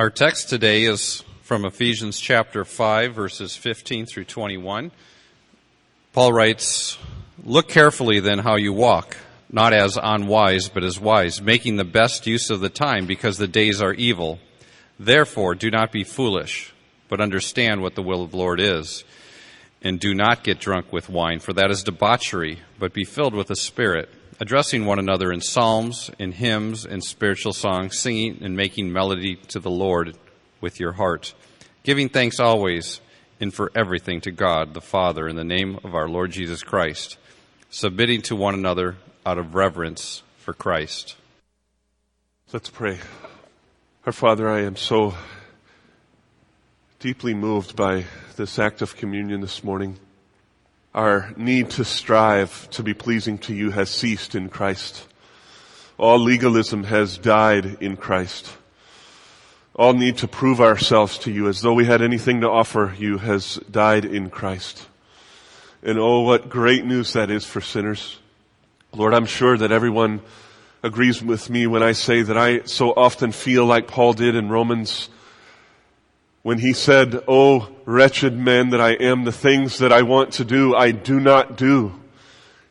Our text today is from Ephesians chapter 5, verses 15 through 21. Paul writes, Look carefully then how you walk, not as unwise, but as wise, making the best use of the time, because the days are evil. Therefore, do not be foolish, but understand what the will of the Lord is. And do not get drunk with wine, for that is debauchery, but be filled with the Spirit, addressing one another in psalms, in hymns, in spiritual songs, singing and making melody to the Lord with your heart, giving thanks always and for everything to God the Father in the name of our Lord Jesus Christ, submitting to one another out of reverence for Christ. Let's pray. Our Father, I am so deeply moved by this act of communion this morning. Our need to strive to be pleasing to you has ceased in Christ. All legalism has died in Christ. All need to prove ourselves to you as though we had anything to offer you has died in Christ. And oh, what great news that is for sinners. Lord, I'm sure that everyone agrees with me when I say that I so often feel like Paul did in Romans when he said, Oh, wretched man that I am, the things that I want to do, I do not do.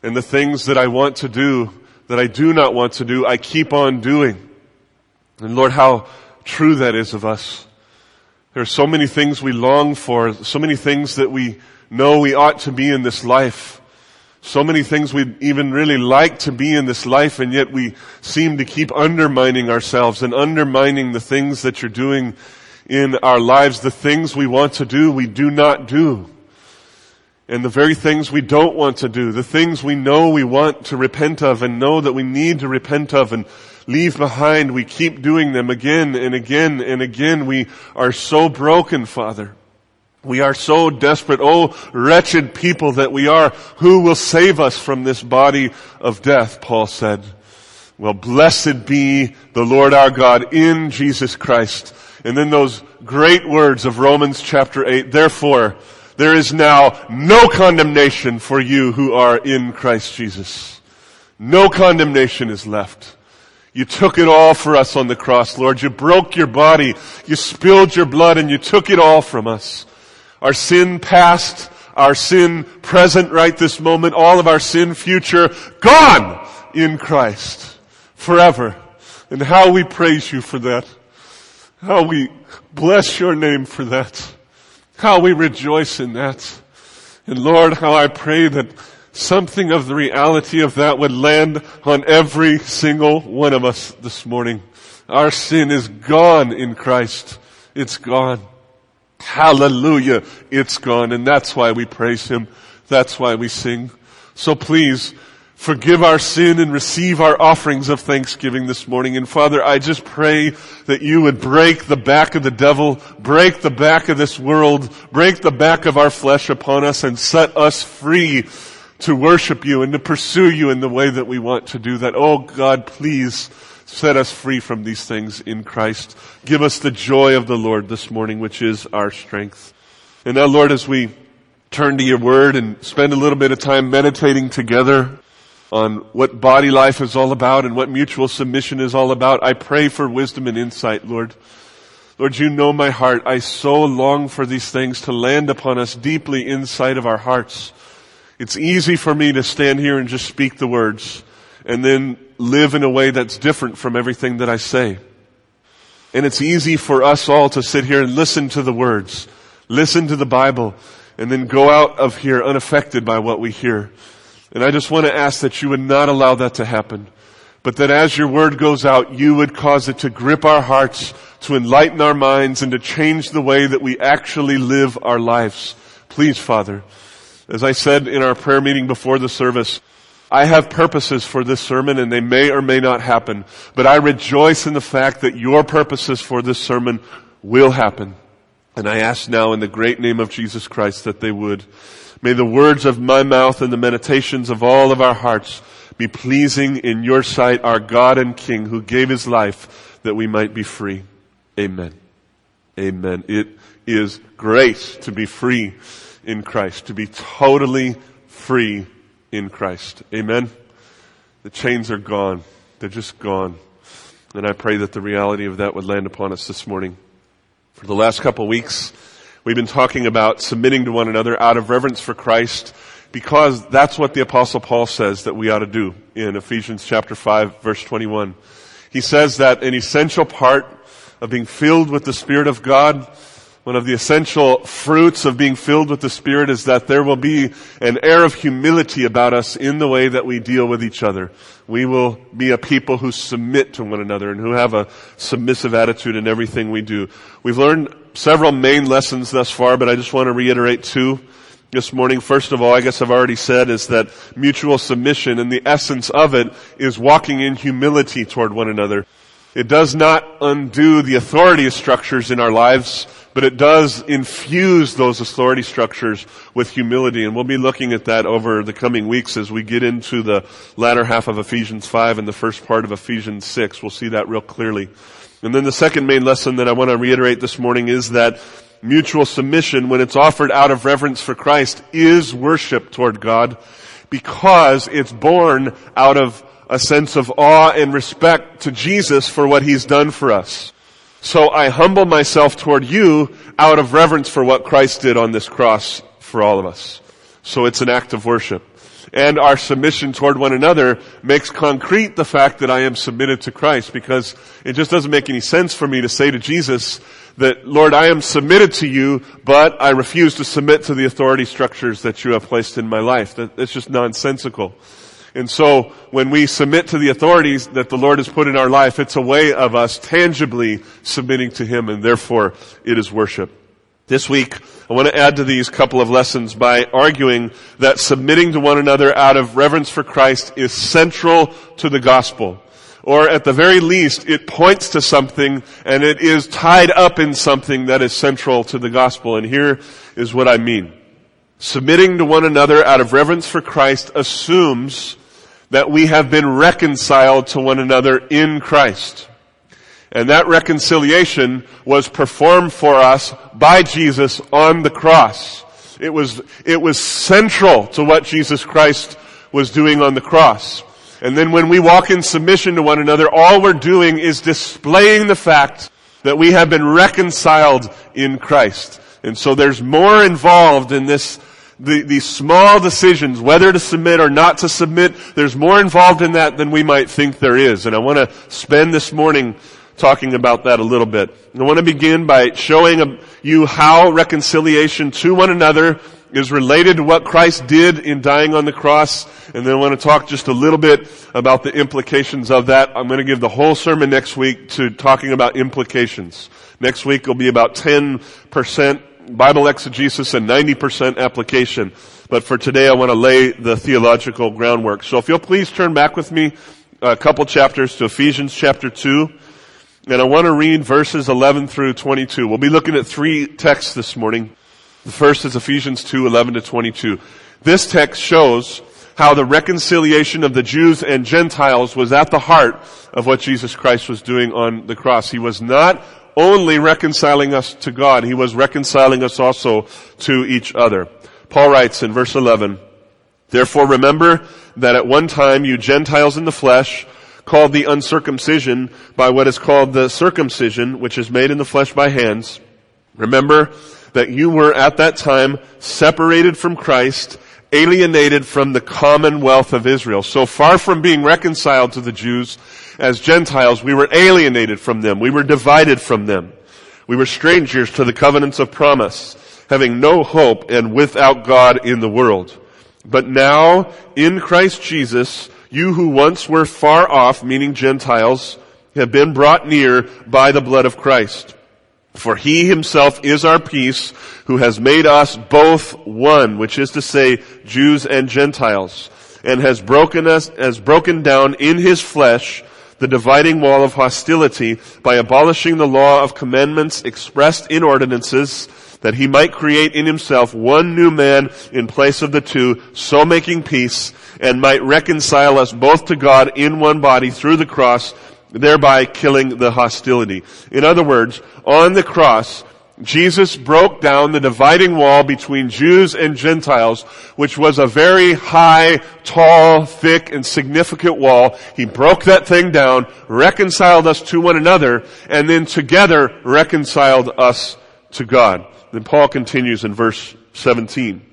And the things that I want to do, that I do not want to do, I keep on doing. And Lord, how true that is of us. There are so many things we long for, so many things that we know we ought to be in this life. So many things we'd even really like to be in this life, and yet we seem to keep undermining ourselves and undermining the things that you're doing in our lives. The things we want to do, we do not do. And the very things we don't want to do, the things we know we want to repent of and know that we need to repent of and leave behind, we keep doing them again and again and again. We are so broken, Father. We are so desperate. Oh, wretched people that we are. Who will save us from this body of death? Paul said. Well, blessed be the Lord our God in Jesus Christ. And then those great words of Romans chapter 8. Therefore, there is now no condemnation for you who are in Christ Jesus. No condemnation is left. You took it all for us on the cross, Lord. You broke your body. You spilled your blood and you took it all from us. Our sin past, our sin present right this moment, all of our sin future, gone in Christ forever. And how we praise you for that. How we bless your name for that. How we rejoice in that. And Lord, how I pray that something of the reality of that would land on every single one of us this morning. Our sin is gone in Christ. It's gone. Hallelujah. It's gone. And that's why we praise Him. That's why we sing. So please, forgive our sin and receive our offerings of thanksgiving this morning. And Father, I just pray that you would break the back of the devil, break the back of this world, break the back of our flesh upon us and set us free to worship you and to pursue you in the way that we want to do that. Oh God, please set us free from these things in Christ. Give us the joy of the Lord this morning, which is our strength. And now Lord, as we turn to your word and spend a little bit of time meditating together, on what body life is all about and what mutual submission is all about. I pray for wisdom and insight, Lord. Lord, you know my heart. I so long for these things to land upon us deeply inside of our hearts. It's easy for me to stand here and just speak the words and then live in a way that's different from everything that I say. And it's easy for us all to sit here and listen to the words, listen to the Bible, and then go out of here unaffected by what we hear. And I just want to ask that you would not allow that to happen, but that as your word goes out, you would cause it to grip our hearts, to enlighten our minds, and to change the way that we actually live our lives. Please, Father, as I said in our prayer meeting before the service, I have purposes for this sermon and they may or may not happen, but I rejoice in the fact that your purposes for this sermon will happen. And I ask now in the great name of Jesus Christ that they would. May the words of my mouth and the meditations of all of our hearts be pleasing in your sight, our God and King, who gave his life that we might be free. Amen. Amen. It is great to be free in Christ, to be totally free in Christ. Amen. The chains are gone. They're just gone. And I pray that the reality of that would land upon us this morning. For the last couple weeks, we've been talking about submitting to one another out of reverence for Christ because that's what the apostle Paul says that we ought to do in Ephesians chapter 5 verse 21. He says that an essential part of being filled with the Spirit of God one of the essential fruits of being filled with the Spirit is that there will be an air of humility about us in the way that we deal with each other. We will be a people who submit to one another and who have a submissive attitude in everything we do. We've learned several main lessons thus far, but I just want to reiterate two this morning. First of all, I guess I've already said is that mutual submission and the essence of it is walking in humility toward one another. It does not undo the authority structures in our lives, but it does infuse those authority structures with humility. And we'll be looking at that over the coming weeks as we get into the latter half of Ephesians 5 and the first part of Ephesians 6. We'll see that real clearly. And then the second main lesson that I want to reiterate this morning is that mutual submission, when it's offered out of reverence for Christ, is worship toward God because it's born out of a sense of awe and respect to Jesus for what he's done for us. So I humble myself toward you out of reverence for what Christ did on this cross for all of us. So it's an act of worship. And our submission toward one another makes concrete the fact that I am submitted to Christ because it just doesn't make any sense for me to say to Jesus that, Lord, I am submitted to you, but I refuse to submit to the authority structures that you have placed in my life. That, that's just nonsensical. And so when we submit to the authorities that the Lord has put in our life, it's a way of us tangibly submitting to Him and therefore it is worship. This week, I want to add to these couple of lessons by arguing that submitting to one another out of reverence for Christ is central to the gospel. Or at the very least, it points to something and it is tied up in something that is central to the gospel. And here is what I mean. Submitting to one another out of reverence for Christ assumes that we have been reconciled to one another in Christ. And that reconciliation was performed for us by Jesus on the cross. It was, it was central to what Jesus Christ was doing on the cross. And then when we walk in submission to one another, all we're doing is displaying the fact that we have been reconciled in Christ. And so there's more involved in this the, these small decisions, whether to submit or not to submit, there's more involved in that than we might think there is. And I want to spend this morning talking about that a little bit. I want to begin by showing you how reconciliation to one another is related to what Christ did in dying on the cross. And then I want to talk just a little bit about the implications of that. I'm going to give the whole sermon next week to talking about implications. Next week will be about 10% Bible exegesis and 90% application. But for today, I want to lay the theological groundwork. So if you'll please turn back with me a couple chapters to Ephesians chapter 2. And I want to read verses 11 through 22. We'll be looking at three texts this morning. The first is Ephesians 2, 11 to 22. This text shows how the reconciliation of the Jews and Gentiles was at the heart of what Jesus Christ was doing on the cross. He was not only reconciling us to God, He was reconciling us also to each other. Paul writes in verse 11, Therefore remember that at one time you Gentiles in the flesh, called the uncircumcision by what is called the circumcision, which is made in the flesh by hands. Remember that you were at that time separated from Christ, alienated from the commonwealth of Israel. So far from being reconciled to the Jews, as Gentiles, we were alienated from them. We were divided from them. We were strangers to the covenants of promise, having no hope and without God in the world. But now, in Christ Jesus, you who once were far off, meaning Gentiles, have been brought near by the blood of Christ. For he himself is our peace, who has made us both one, which is to say, Jews and Gentiles, and has broken us, has broken down in his flesh the dividing wall of hostility by abolishing the law of commandments expressed in ordinances that he might create in himself one new man in place of the two, so making peace, and might reconcile us both to God in one body through the cross, thereby killing the hostility. In other words, on the cross, Jesus broke down the dividing wall between Jews and Gentiles, which was a very high, tall, thick, and significant wall. He broke that thing down, reconciled us to one another, and then together reconciled us to God. Then Paul continues in verse 17.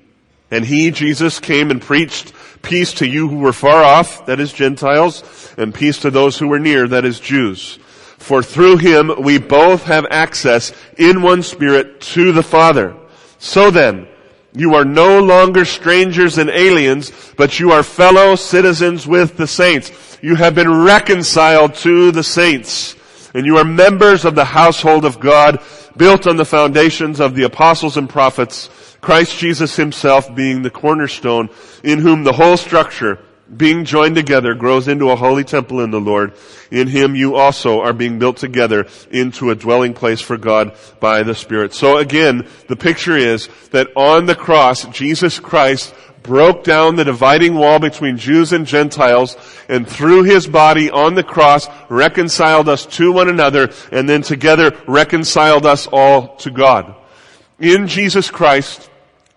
And he, Jesus, came and preached peace to you who were far off, that is Gentiles, and peace to those who were near, that is Jews. For through him we both have access in one spirit to the Father. So then, you are no longer strangers and aliens, but you are fellow citizens with the saints. You have been reconciled to the saints. And you are members of the household of God, built on the foundations of the apostles and prophets, Christ Jesus himself being the cornerstone, in whom the whole structure, being joined together, grows into a holy temple in the Lord. In him you also are being built together into a dwelling place for God by the Spirit. So again, the picture is that on the cross, Jesus Christ broke down the dividing wall between Jews and Gentiles and through his body on the cross reconciled us to one another and then together reconciled us all to God. In Jesus Christ,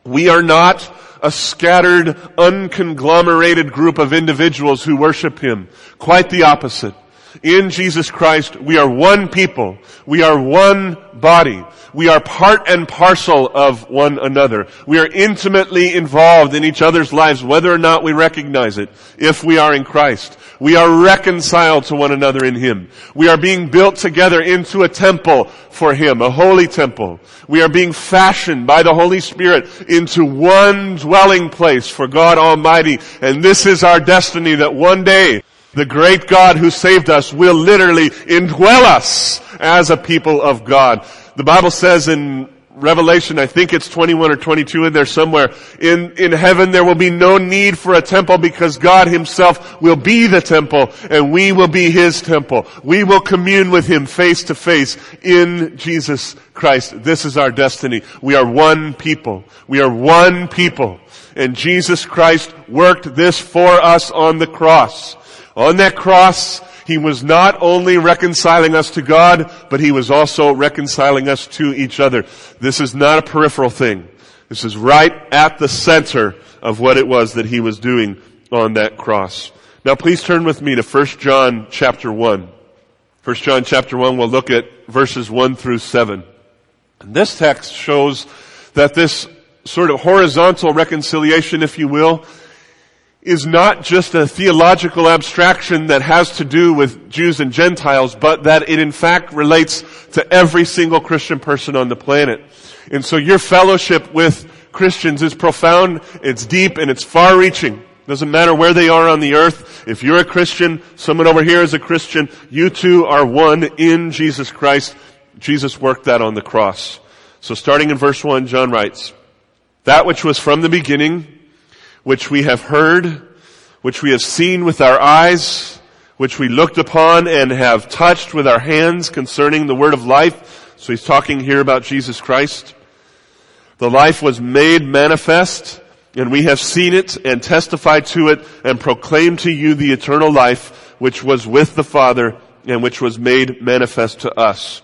we are not a scattered, unconglomerated group of individuals who worship Him. Quite the opposite. In Jesus Christ, we are one people. We are one body. We are part and parcel of one another. We are intimately involved in each other's lives, whether or not we recognize it, if we are in Christ. We are reconciled to one another in Him. We are being built together into a temple for Him, a holy temple. We are being fashioned by the Holy Spirit into one dwelling place for God Almighty. And this is our destiny that one day the great God who saved us will literally indwell us as a people of God. The Bible says in Revelation, I think it's 21 or 22 in there somewhere. In, in heaven there will be no need for a temple because God himself will be the temple and we will be his temple. We will commune with him face to face in Jesus Christ. This is our destiny. We are one people. We are one people. And Jesus Christ worked this for us on the cross. On that cross, he was not only reconciling us to God, but He was also reconciling us to each other. This is not a peripheral thing. This is right at the center of what it was that He was doing on that cross. Now please turn with me to 1 John chapter 1. 1 John chapter 1, we'll look at verses 1 through 7. And this text shows that this sort of horizontal reconciliation, if you will, is not just a theological abstraction that has to do with Jews and Gentiles, but that it in fact relates to every single Christian person on the planet. And so your fellowship with Christians is profound, it's deep, and it's far reaching. Doesn't matter where they are on the earth. If you're a Christian, someone over here is a Christian, you two are one in Jesus Christ. Jesus worked that on the cross. So starting in verse 1, John writes, That which was from the beginning, which we have heard, which we have seen with our eyes, which we looked upon and have touched with our hands concerning the word of life. So he's talking here about Jesus Christ. The life was made manifest and we have seen it and testified to it and proclaimed to you the eternal life which was with the Father and which was made manifest to us.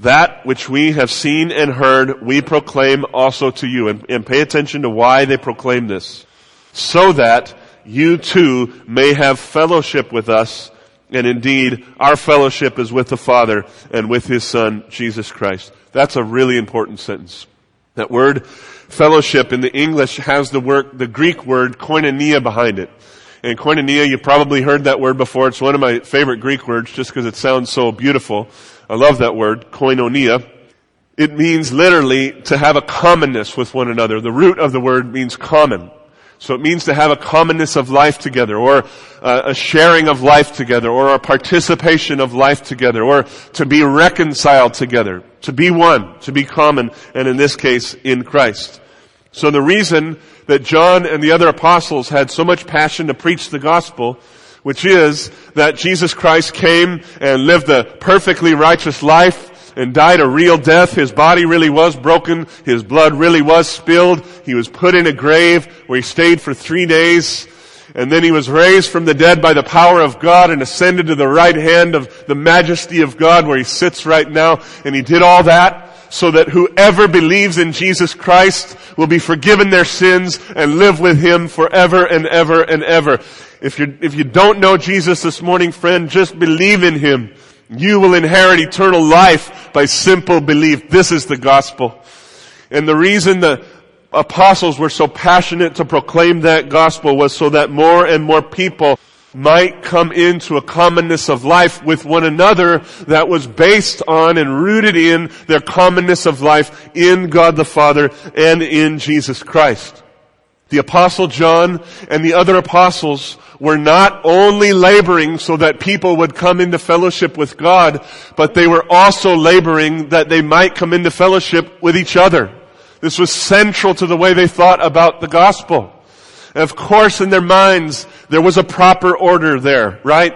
That which we have seen and heard, we proclaim also to you. And, and pay attention to why they proclaim this so that you too may have fellowship with us. And indeed, our fellowship is with the Father and with His Son, Jesus Christ. That's a really important sentence. That word fellowship in the English has the word, the Greek word koinonia behind it. And koinonia, you probably heard that word before. It's one of my favorite Greek words just because it sounds so beautiful. I love that word, koinonia. It means literally to have a commonness with one another. The root of the word means common. So it means to have a commonness of life together, or uh, a sharing of life together, or a participation of life together, or to be reconciled together, to be one, to be common, and in this case, in Christ. So the reason that John and the other apostles had so much passion to preach the gospel, which is that Jesus Christ came and lived a perfectly righteous life, and died a real death. His body really was broken. His blood really was spilled. He was put in a grave where he stayed for three days. And then he was raised from the dead by the power of God and ascended to the right hand of the majesty of God where he sits right now. And he did all that so that whoever believes in Jesus Christ will be forgiven their sins and live with Him forever and ever and ever. If you if you don't know Jesus this morning, friend, just believe in Him. You will inherit eternal life by simple belief. This is the gospel. And the reason the apostles were so passionate to proclaim that gospel was so that more and more people might come into a commonness of life with one another that was based on and rooted in their commonness of life in God the Father and in Jesus Christ. The apostle John and the other apostles were not only laboring so that people would come into fellowship with God, but they were also laboring that they might come into fellowship with each other. This was central to the way they thought about the gospel. And of course, in their minds, there was a proper order there, right?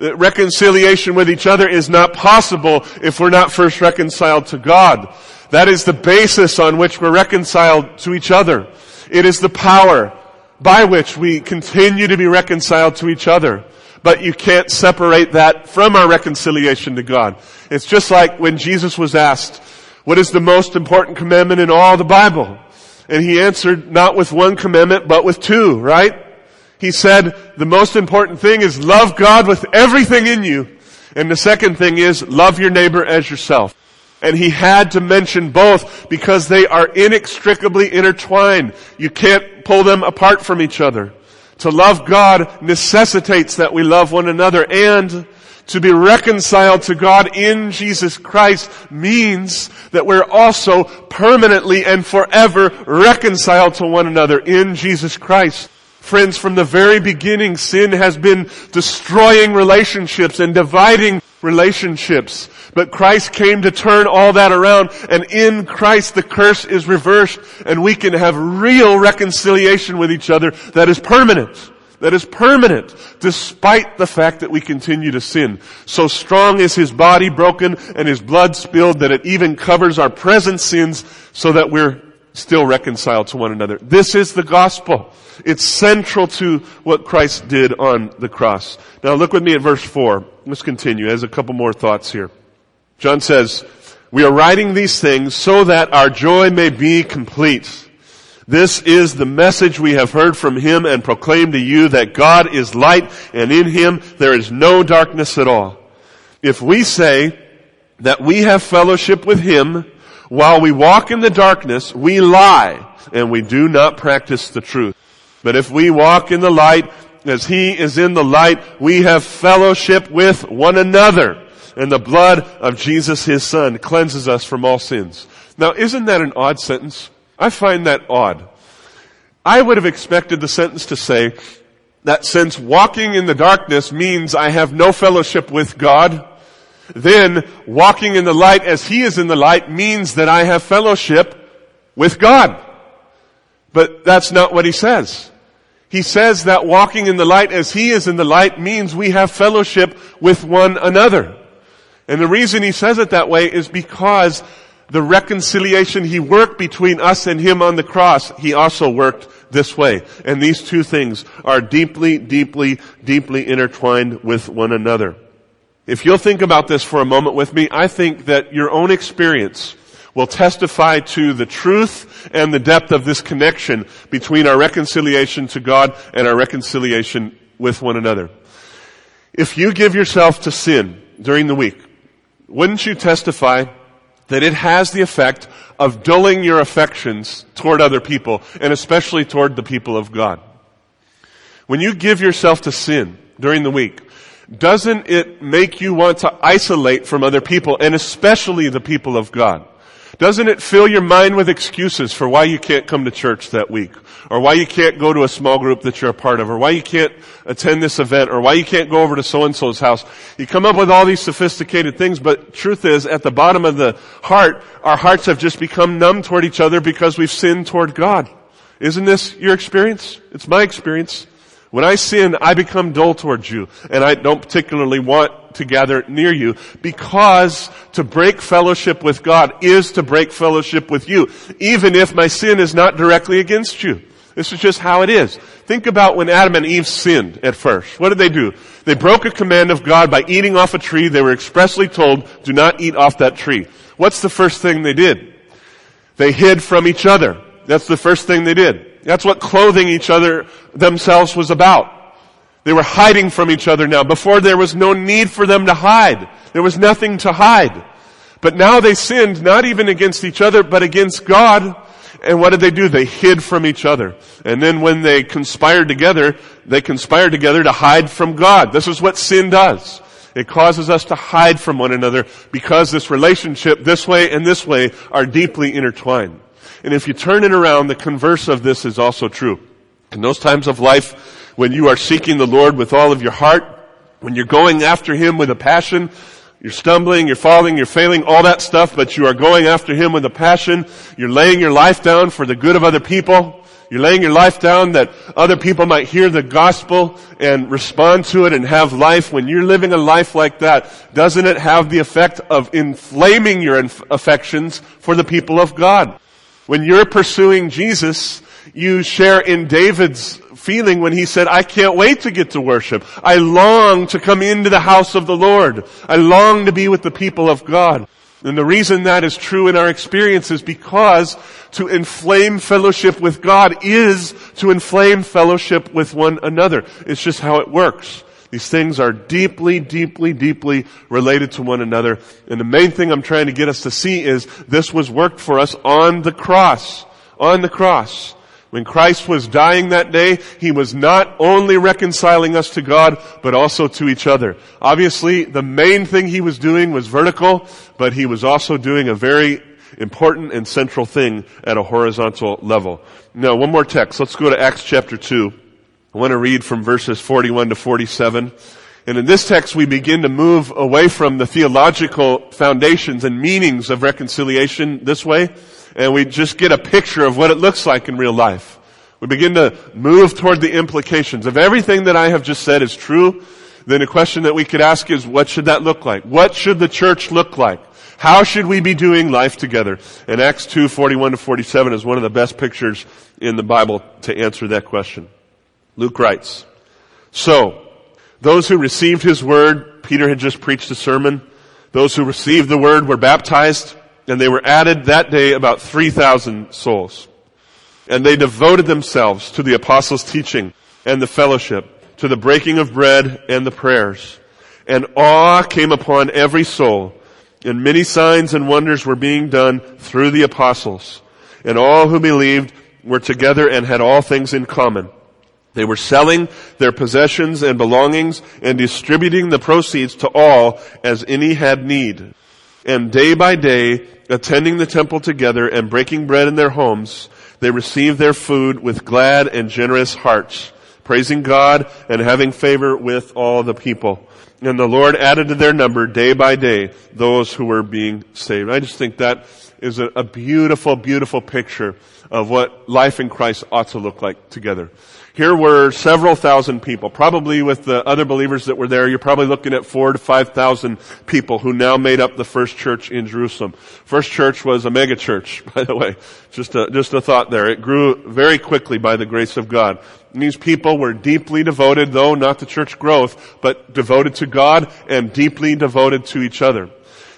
Uh, reconciliation with each other is not possible if we're not first reconciled to God. That is the basis on which we're reconciled to each other. It is the power by which we continue to be reconciled to each other. But you can't separate that from our reconciliation to God. It's just like when Jesus was asked, what is the most important commandment in all the Bible? And he answered not with one commandment, but with two, right? He said, the most important thing is love God with everything in you. And the second thing is love your neighbor as yourself. And he had to mention both because they are inextricably intertwined. You can't pull them apart from each other. To love God necessitates that we love one another and to be reconciled to God in Jesus Christ means that we're also permanently and forever reconciled to one another in Jesus Christ. Friends, from the very beginning, sin has been destroying relationships and dividing relationships. But Christ came to turn all that around and in Christ the curse is reversed and we can have real reconciliation with each other that is permanent. That is permanent despite the fact that we continue to sin. So strong is His body broken and His blood spilled that it even covers our present sins so that we're still reconciled to one another. This is the gospel. It's central to what Christ did on the cross. Now look with me at verse 4. Let's continue. As a couple more thoughts here. John says, we are writing these things so that our joy may be complete. This is the message we have heard from him and proclaim to you that God is light and in him there is no darkness at all. If we say that we have fellowship with him while we walk in the darkness, we lie and we do not practice the truth. But if we walk in the light as he is in the light, we have fellowship with one another. And the blood of Jesus, his son, cleanses us from all sins. Now, isn't that an odd sentence? I find that odd. I would have expected the sentence to say that since walking in the darkness means I have no fellowship with God, then walking in the light as He is in the light means that I have fellowship with God. But that's not what He says. He says that walking in the light as He is in the light means we have fellowship with one another. And the reason He says it that way is because the reconciliation He worked between us and Him on the cross, He also worked this way. And these two things are deeply, deeply, deeply intertwined with one another. If you'll think about this for a moment with me, I think that your own experience will testify to the truth and the depth of this connection between our reconciliation to God and our reconciliation with one another. If you give yourself to sin during the week, wouldn't you testify that it has the effect of dulling your affections toward other people and especially toward the people of God? When you give yourself to sin during the week, doesn't it make you want to isolate from other people and especially the people of God? Doesn't it fill your mind with excuses for why you can't come to church that week? Or why you can't go to a small group that you're a part of? Or why you can't attend this event? Or why you can't go over to so-and-so's house? You come up with all these sophisticated things, but truth is, at the bottom of the heart, our hearts have just become numb toward each other because we've sinned toward God. Isn't this your experience? It's my experience. When I sin, I become dull towards you, and I don't particularly want to gather near you, because to break fellowship with God is to break fellowship with you, even if my sin is not directly against you. This is just how it is. Think about when Adam and Eve sinned at first. What did they do? They broke a command of God by eating off a tree. They were expressly told, do not eat off that tree. what's the first thing they did? They hid from each other. That's the first thing they did. That's what clothing each other themselves was about. They were hiding from each other now. Before there was no need for them to hide. There was nothing to hide. But now they sinned not even against each other, but against God. And what did they do? They hid from each other. And then when they conspired together, they conspired together to hide from God. This is what sin does. It causes us to hide from one another because this relationship, this way and this way, are deeply intertwined. And if you turn it around, the converse of this is also true. In those times of life, when you are seeking the Lord with all of your heart, when you're going after Him with a passion, you're stumbling, you're falling, you're failing, all that stuff, but you are going after Him with a passion. You're laying your life down for the good of other people. You're laying your life down that other people might hear the gospel and respond to it and have life. When you're living a life like that, doesn't it have the effect of inflaming your affections for the people of God? When you're pursuing Jesus, you share in David's feeling when he said, I can't wait to get to worship. I long to come into the house of the Lord. I long to be with the people of God. And the reason that is true in our experience is because to inflame fellowship with God is to inflame fellowship with one another. It's just how it works. These things are deeply, deeply, deeply related to one another. And the main thing I'm trying to get us to see is this was worked for us on the cross. On the cross. When Christ was dying that day, He was not only reconciling us to God, but also to each other. Obviously, the main thing He was doing was vertical, but He was also doing a very important and central thing at a horizontal level. Now, one more text. Let's go to Acts chapter 2. I want to read from verses 41 to 47. And in this text, we begin to move away from the theological foundations and meanings of reconciliation this way and we just get a picture of what it looks like in real life. We begin to move toward the implications. If everything that I have just said is true, then a question that we could ask is, what should that look like? What should the church look like? How should we be doing life together? And Acts 2, 41 to 47 is one of the best pictures in the Bible to answer that question. Luke writes, So, those who received his word, Peter had just preached a sermon, those who received the word were baptized, and they were added that day about 3,000 souls. And they devoted themselves to the apostles' teaching and the fellowship, to the breaking of bread and the prayers. And awe came upon every soul, and many signs and wonders were being done through the apostles. And all who believed were together and had all things in common. They were selling their possessions and belongings and distributing the proceeds to all as any had need. And day by day, attending the temple together and breaking bread in their homes, they received their food with glad and generous hearts, praising God and having favor with all the people. And the Lord added to their number day by day those who were being saved. I just think that is a, beautiful, beautiful picture of what life in Christ ought to look like together. Here were several thousand people. Probably with the other believers that were there, you're probably looking at four to five thousand people who now made up the first church in Jerusalem. First church was a mega church, by the way. Just a, just a thought there. It grew very quickly by the grace of God. And these people were deeply devoted, though not to church growth, but devoted to God and deeply devoted to each other.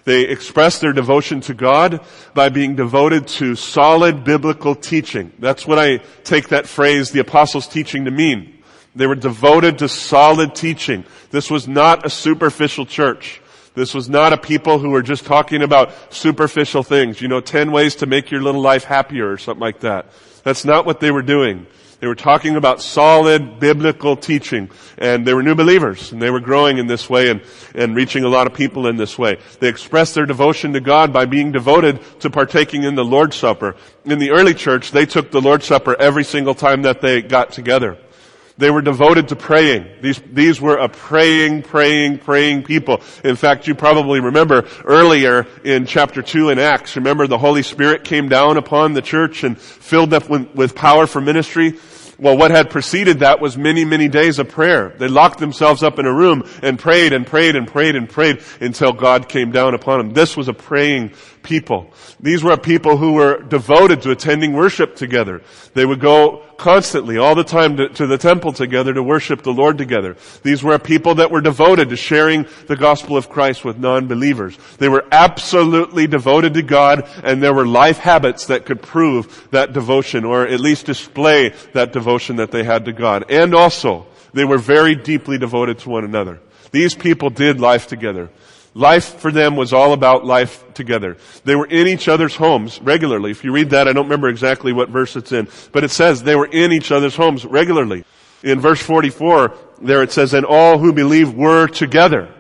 They express their devotion to God by being devoted to solid biblical teaching. That's what I take that phrase, the apostles' teaching, to mean. They were devoted to solid teaching. This was not a superficial church. This was not a people who were just talking about superficial things. You know, 10 ways to make your little life happier or something like that. That's not what they were doing. They were talking about solid biblical teaching. And they were new believers. And they were growing in this way and, and reaching a lot of people in this way. They expressed their devotion to God by being devoted to partaking in the Lord's Supper. In the early church, they took the Lord's Supper every single time that they got together. They were devoted to praying. These, these were a praying, praying, praying people. In fact, you probably remember earlier in chapter 2 in Acts, remember the Holy Spirit came down upon the church and filled them with, with power for ministry. Well, what had preceded that was many, many days of prayer. They locked themselves up in a room and prayed and prayed and prayed and prayed until God came down upon them. This was a praying, people. These were people who were devoted to attending worship together. They would go constantly, all the time to, to, the temple together to worship the Lord together. These were people that were devoted to sharing the gospel of Christ with non-believers. They were absolutely devoted to God and there were life habits that could prove that devotion or at least display that devotion that they had to God. And also, they were very deeply devoted to one another. These people did life together. Life for them was all about life together. They were in each other's homes regularly. If you read that, I don't remember exactly what verse it's in, but it says they were in each other's homes regularly. In verse 44, there it says, and all who believe were together.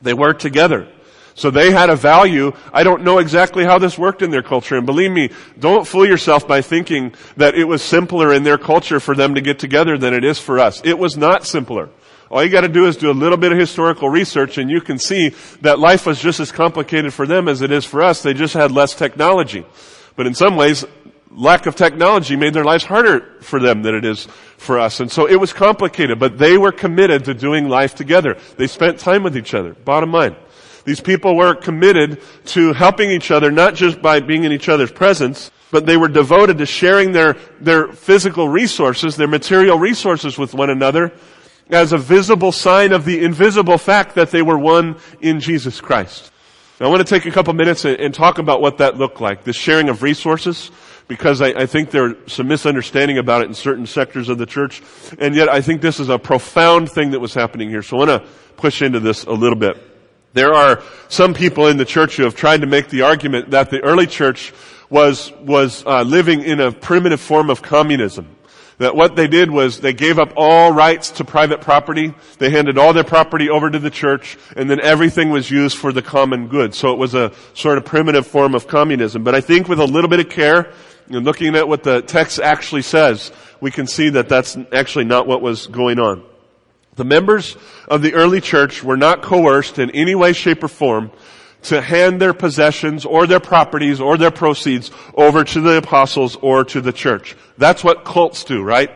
They were together. So they had a value. I don't know exactly how this worked in their culture. And believe me, don't fool yourself by thinking that it was simpler in their culture for them to get together than it is for us. It was not simpler. All you gotta do is do a little bit of historical research and you can see that life was just as complicated for them as it is for us. They just had less technology. But in some ways, lack of technology made their lives harder for them than it is for us. And so it was complicated, but they were committed to doing life together. They spent time with each other. Bottom line. These people were committed to helping each other, not just by being in each other's presence, but they were devoted to sharing their, their physical resources, their material resources with one another as a visible sign of the invisible fact that they were one in Jesus Christ. Now, I want to take a couple minutes and, talk about what that looked like, the sharing of resources, because I, I think there's some misunderstanding about it in certain sectors of the church, and yet I think this is a profound thing that was happening here. So I want to push into this a little bit. There are some people in the church who have tried to make the argument that the early church was was uh, living in a primitive form of communism that what they did was they gave up all rights to private property. They handed all their property over to the church and then everything was used for the common good. So it was a sort of primitive form of communism. But I think with a little bit of care and looking at what the text actually says, we can see that that's actually not what was going on. The members of the early church were not coerced in any way, shape, or form to hand their possessions or their properties or their proceeds over to the apostles or to the church. That's what cults do, right?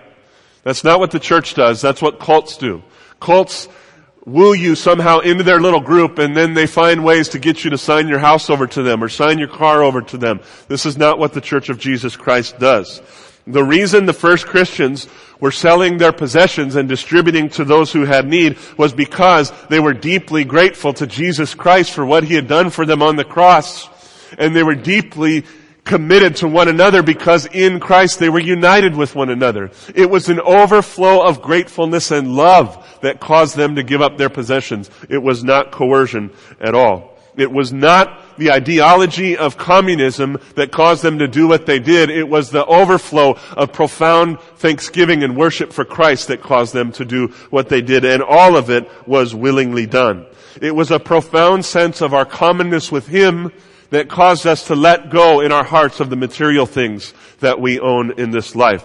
That's not what the church does. That's what cults do. Cults woo you somehow into their little group and then they find ways to get you to sign your house over to them or sign your car over to them. This is not what the Church of Jesus Christ does. The reason the first Christians were selling their possessions and distributing to those who had need was because they were deeply grateful to Jesus Christ for what he had done for them on the cross. And they were deeply committed to one another because in Christ they were united with one another. It was an overflow of gratefulness and love that caused them to give up their possessions. It was not coercion at all. It was not the ideology of communism that caused them to do what they did. It was the overflow of profound thanksgiving and worship for Christ that caused them to do what they did. And all of it was willingly done. It was a profound sense of our commonness with Him that caused us to let go in our hearts of the material things that we own in this life.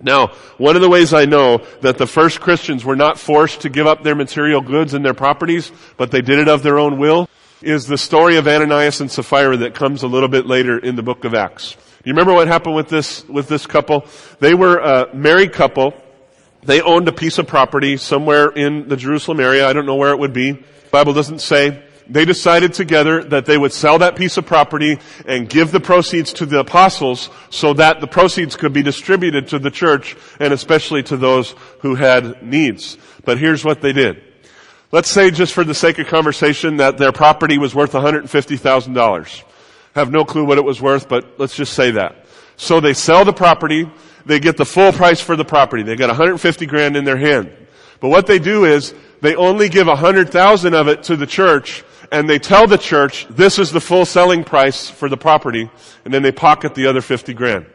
Now, one of the ways I know that the first Christians were not forced to give up their material goods and their properties, but they did it of their own will, is the story of Ananias and Sapphira that comes a little bit later in the book of Acts. You remember what happened with this, with this couple? They were a married couple. They owned a piece of property somewhere in the Jerusalem area. I don't know where it would be. Bible doesn't say. They decided together that they would sell that piece of property and give the proceeds to the apostles so that the proceeds could be distributed to the church and especially to those who had needs. But here's what they did. Let's say just for the sake of conversation that their property was worth $150,000. Have no clue what it was worth, but let's just say that. So they sell the property, they get the full price for the property. They got 150 grand in their hand. But what they do is they only give 100,000 of it to the church and they tell the church this is the full selling price for the property and then they pocket the other 50 grand.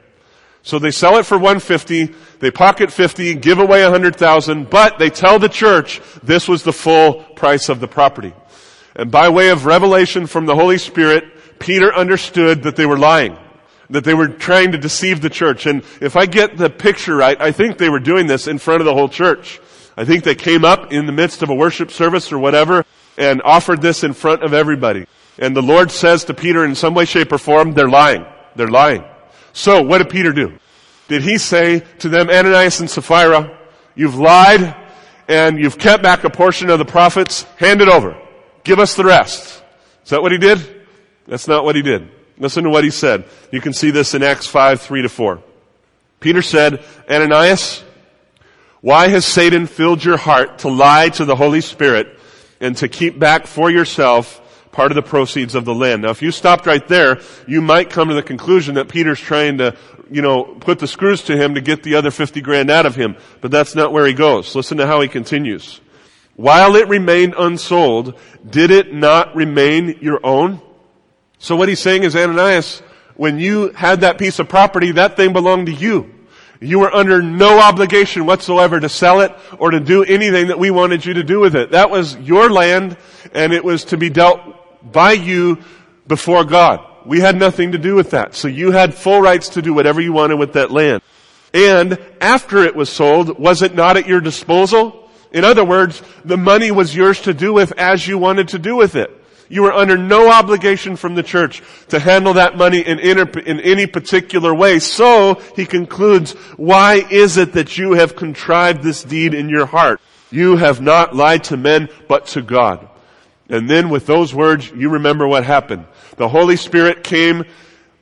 So they sell it for 150, they pocket 50, give away 100,000, but they tell the church this was the full price of the property. And by way of revelation from the Holy Spirit, Peter understood that they were lying. That they were trying to deceive the church. And if I get the picture right, I think they were doing this in front of the whole church. I think they came up in the midst of a worship service or whatever and offered this in front of everybody. And the Lord says to Peter in some way, shape, or form, they're lying. They're lying. So what did Peter do? Did he say to them, Ananias and Sapphira, you've lied and you've kept back a portion of the profits, hand it over. Give us the rest. Is that what he did? That's not what he did. Listen to what he said. You can see this in Acts 5, 3 to 4. Peter said, Ananias, why has Satan filled your heart to lie to the Holy Spirit and to keep back for yourself part of the proceeds of the land. Now, if you stopped right there, you might come to the conclusion that Peter's trying to, you know, put the screws to him to get the other 50 grand out of him. But that's not where he goes. Listen to how he continues. While it remained unsold, did it not remain your own? So what he's saying is, Ananias, when you had that piece of property, that thing belonged to you. You were under no obligation whatsoever to sell it or to do anything that we wanted you to do with it. That was your land and it was to be dealt by you before God. We had nothing to do with that. So you had full rights to do whatever you wanted with that land. And after it was sold, was it not at your disposal? In other words, the money was yours to do with as you wanted to do with it. You were under no obligation from the church to handle that money in, inter, in any particular way. So, he concludes, why is it that you have contrived this deed in your heart? You have not lied to men, but to God. And then with those words, you remember what happened. The Holy Spirit came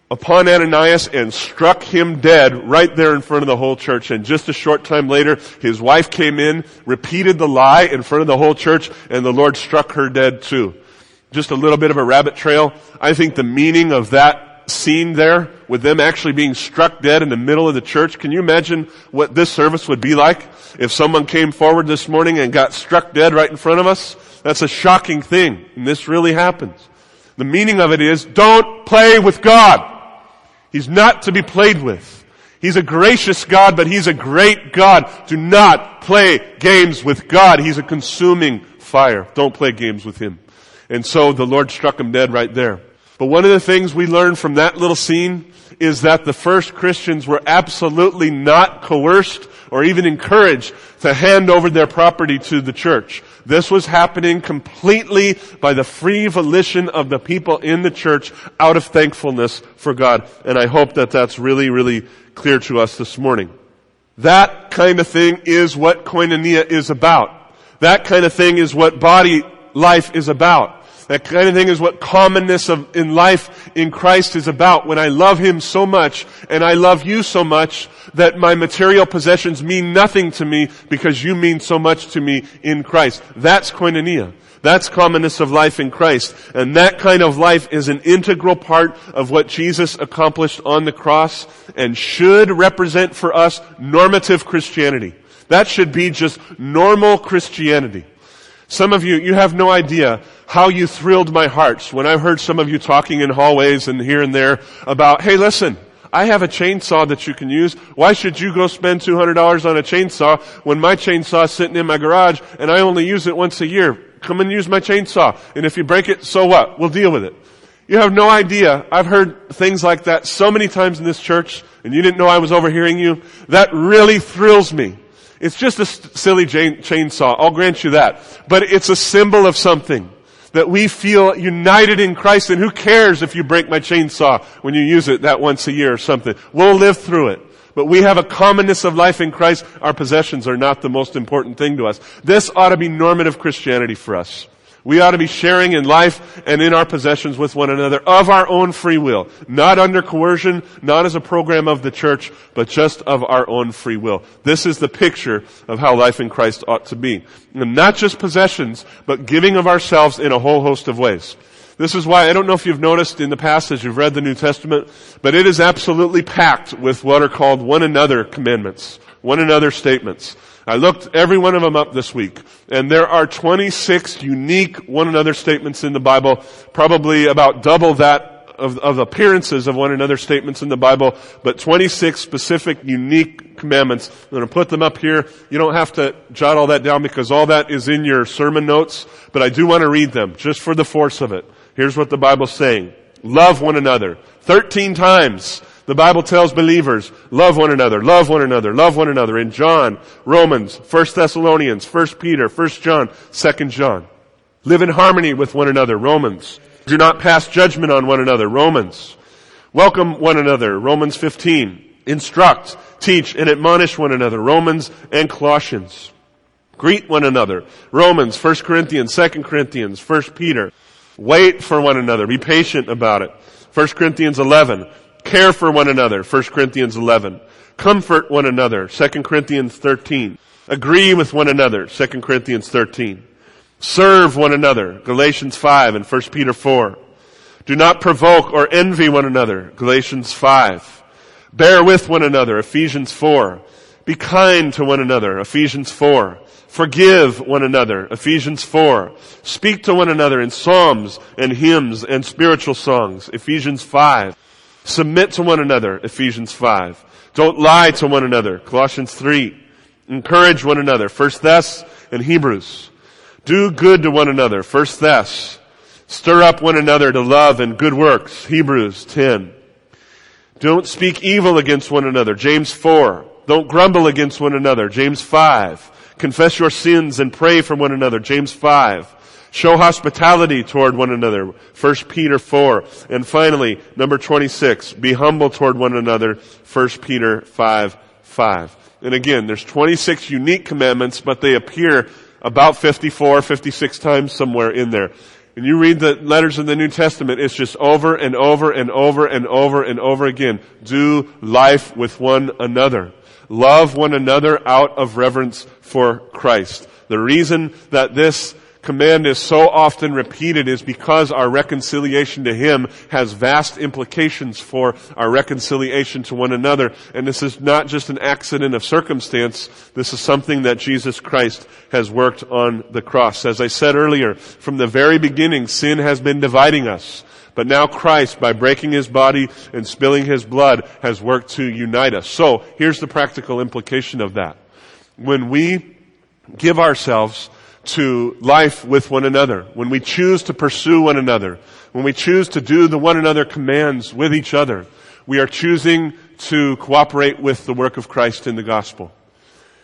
upon Ananias and struck him dead right there in front of the whole church. And just a short time later, his wife came in, repeated the lie in front of the whole church, and the Lord struck her dead too just a little bit of a rabbit trail. I think the meaning of that scene there, with them actually being struck dead in the middle of the church, can you imagine what this service would be like if someone came forward this morning and got struck dead right in front of us? That's a shocking thing, and this really happens. The meaning of it is, don't play with God. He's not to be played with. He's a gracious God, but He's a great God. Do not play games with God. He's a consuming fire. Don't play games with Him. And so the Lord struck him dead right there. But one of the things we learn from that little scene is that the first Christians were absolutely not coerced or even encouraged to hand over their property to the church. This was happening completely by the free volition of the people in the church out of thankfulness for God. And I hope that that's really, really clear to us this morning. That kind of thing is what koinonia is about. That kind of thing is what body life is about. That kind of thing is what commonness of, in life in Christ is about. When I love Him so much and I love you so much that my material possessions mean nothing to me because you mean so much to me in Christ. That's koinonia. That's commonness of life in Christ. And that kind of life is an integral part of what Jesus accomplished on the cross and should represent for us normative Christianity. That should be just normal Christianity. Some of you, you have no idea how you thrilled my hearts when I heard some of you talking in hallways and here and there about, hey listen, I have a chainsaw that you can use. Why should you go spend $200 on a chainsaw when my chainsaw is sitting in my garage and I only use it once a year? Come and use my chainsaw. And if you break it, so what? We'll deal with it. You have no idea. I've heard things like that so many times in this church and you didn't know I was overhearing you. That really thrills me. It's just a silly chainsaw. I'll grant you that. But it's a symbol of something. That we feel united in Christ and who cares if you break my chainsaw when you use it that once a year or something. We'll live through it. But we have a commonness of life in Christ. Our possessions are not the most important thing to us. This ought to be normative Christianity for us. We ought to be sharing in life and in our possessions with one another of our own free will. Not under coercion, not as a program of the church, but just of our own free will. This is the picture of how life in Christ ought to be. And not just possessions, but giving of ourselves in a whole host of ways. This is why I don't know if you've noticed in the past as you've read the New Testament, but it is absolutely packed with what are called one another commandments, one another statements. I looked every one of them up this week, and there are 26 unique one another statements in the Bible, probably about double that of, of, appearances of one another statements in the Bible, but 26 specific unique commandments. I'm going to put them up here. You don't have to jot all that down because all that is in your sermon notes, but I do want to read them just for the force of it. Here's what the Bible's saying. Love one another. 13 times the Bible tells believers, love one another, love one another, love one another. In John, Romans, 1 Thessalonians, 1 Peter, 1 John, 2 John. Live in harmony with one another, Romans. Do not pass judgment on one another, Romans. Welcome one another, Romans 15. Instruct, teach, and admonish one another, Romans and Colossians. Greet one another, Romans, 1 Corinthians, 2 Corinthians, 1 Peter. Wait for one another, be patient about it. 1 Corinthians 11. Care for one another. 1 Corinthians 11. Comfort one another. 2 Corinthians 13. Agree with one another. 2 Corinthians 13. Serve one another. Galatians 5 and 1 Peter 4. Do not provoke or envy one another. Galatians 5. Bear with one another. Ephesians 4. Be kind to one another. Ephesians 4. Forgive one another. Ephesians 4. Speak to one another in psalms and hymns and spiritual songs. Ephesians 5. Submit to one another. Ephesians 5. Don't lie to one another. Colossians 3. Encourage one another. First Thess and Hebrews. Do good to one another. First Thess. Stir up one another to love and good works. Hebrews 10. Don't speak evil against one another. James 4. Don't grumble against one another. James 5. Confess your sins and pray for one another. James 5. Show hospitality toward one another. 1 Peter 4. And finally, number 26. Be humble toward one another. 1 Peter 5. 5. And again, there's 26 unique commandments, but they appear about 54, 56 times somewhere in there. And you read the letters in the New Testament, it's just over and over and over and over and over again. Do life with one another. Love one another out of reverence for Christ. The reason that this command is so often repeated is because our reconciliation to Him has vast implications for our reconciliation to one another. And this is not just an accident of circumstance. This is something that Jesus Christ has worked on the cross. As I said earlier, from the very beginning, sin has been dividing us. But now Christ, by breaking his body and spilling his blood, has worked to unite us. So, here's the practical implication of that. When we give ourselves to life with one another, when we choose to pursue one another, when we choose to do the one another commands with each other, we are choosing to cooperate with the work of Christ in the gospel.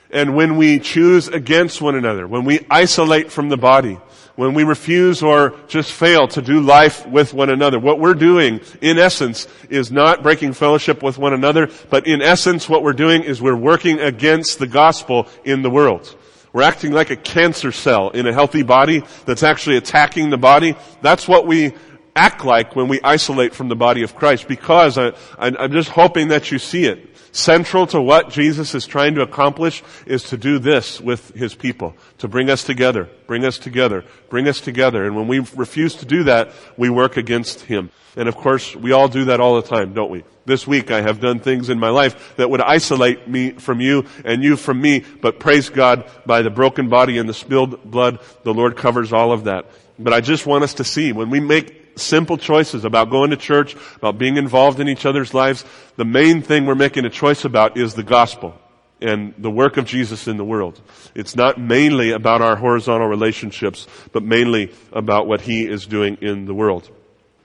And when we choose against one another, when we isolate from the body, when we refuse or just fail to do life with one another, what we're doing, in essence, is not breaking fellowship with one another, but in essence, what we're doing is we're working against the gospel in the world. We're acting like a cancer cell in a healthy body that's actually attacking the body. That's what we act like when we isolate from the body of Christ because I, am just hoping that you see it. Central to what Jesus is trying to accomplish is to do this with his people, to bring us together, bring us together, bring us together. And when we refuse to do that, we work against him. And of course, we all do that all the time, don't we? This week I have done things in my life that would isolate me from you and you from me, but praise God, by the broken body and the spilled blood, the Lord covers all of that. But I just want us to see when we make simple choices about going to church, about being involved in each other's lives, the main thing we're making a choice about is the gospel and the work of Jesus in the world. It's not mainly about our horizontal relationships, but mainly about what He is doing in the world.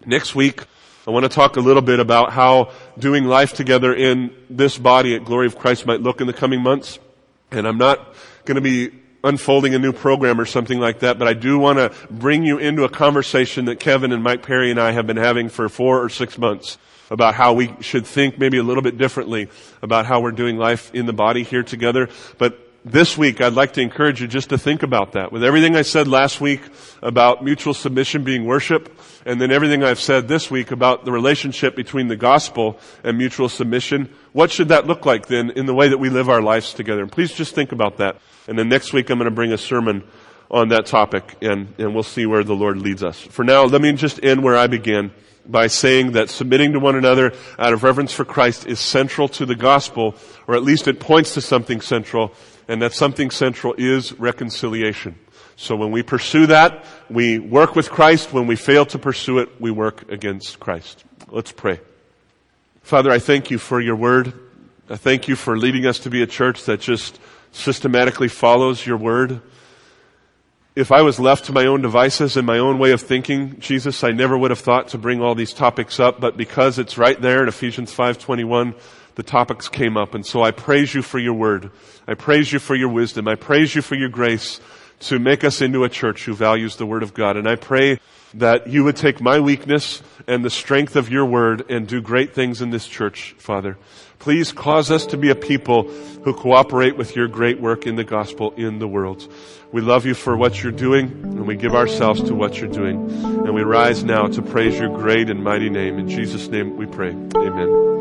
Next week, I want to talk a little bit about how doing life together in this body at Glory of Christ might look in the coming months. And I'm not going to be unfolding a new program or something like that, but I do want to bring you into a conversation that Kevin and Mike Perry and I have been having for four or six months about how we should think maybe a little bit differently about how we're doing life in the body here together. But this week, I'd like to encourage you just to think about that. With everything I said last week about mutual submission being worship, and then everything I've said this week about the relationship between the gospel and mutual submission, what should that look like then in the way that we live our lives together? And please just think about that. And then next week, I'm going to bring a sermon on that topic, and, and we'll see where the Lord leads us. For now, let me just end where I began by saying that submitting to one another out of reverence for Christ is central to the gospel, or at least it points to something central, and that something central is reconciliation. So when we pursue that, we work with Christ. When we fail to pursue it, we work against Christ. Let's pray. Father, I thank you for your word. I thank you for leading us to be a church that just systematically follows your word. If I was left to my own devices and my own way of thinking, Jesus, I never would have thought to bring all these topics up, but because it's right there in Ephesians 521, the topics came up. And so I praise you for your word. I praise you for your wisdom. I praise you for your grace to make us into a church who values the Word of God. And I pray that you would take my weakness and the strength of your Word and do great things in this church, Father. Please cause us to be a people who cooperate with your great work in the gospel in the world. We love you for what you're doing, and we give ourselves to what you're doing. And we rise now to praise your great and mighty name. In Jesus' name we pray. Amen.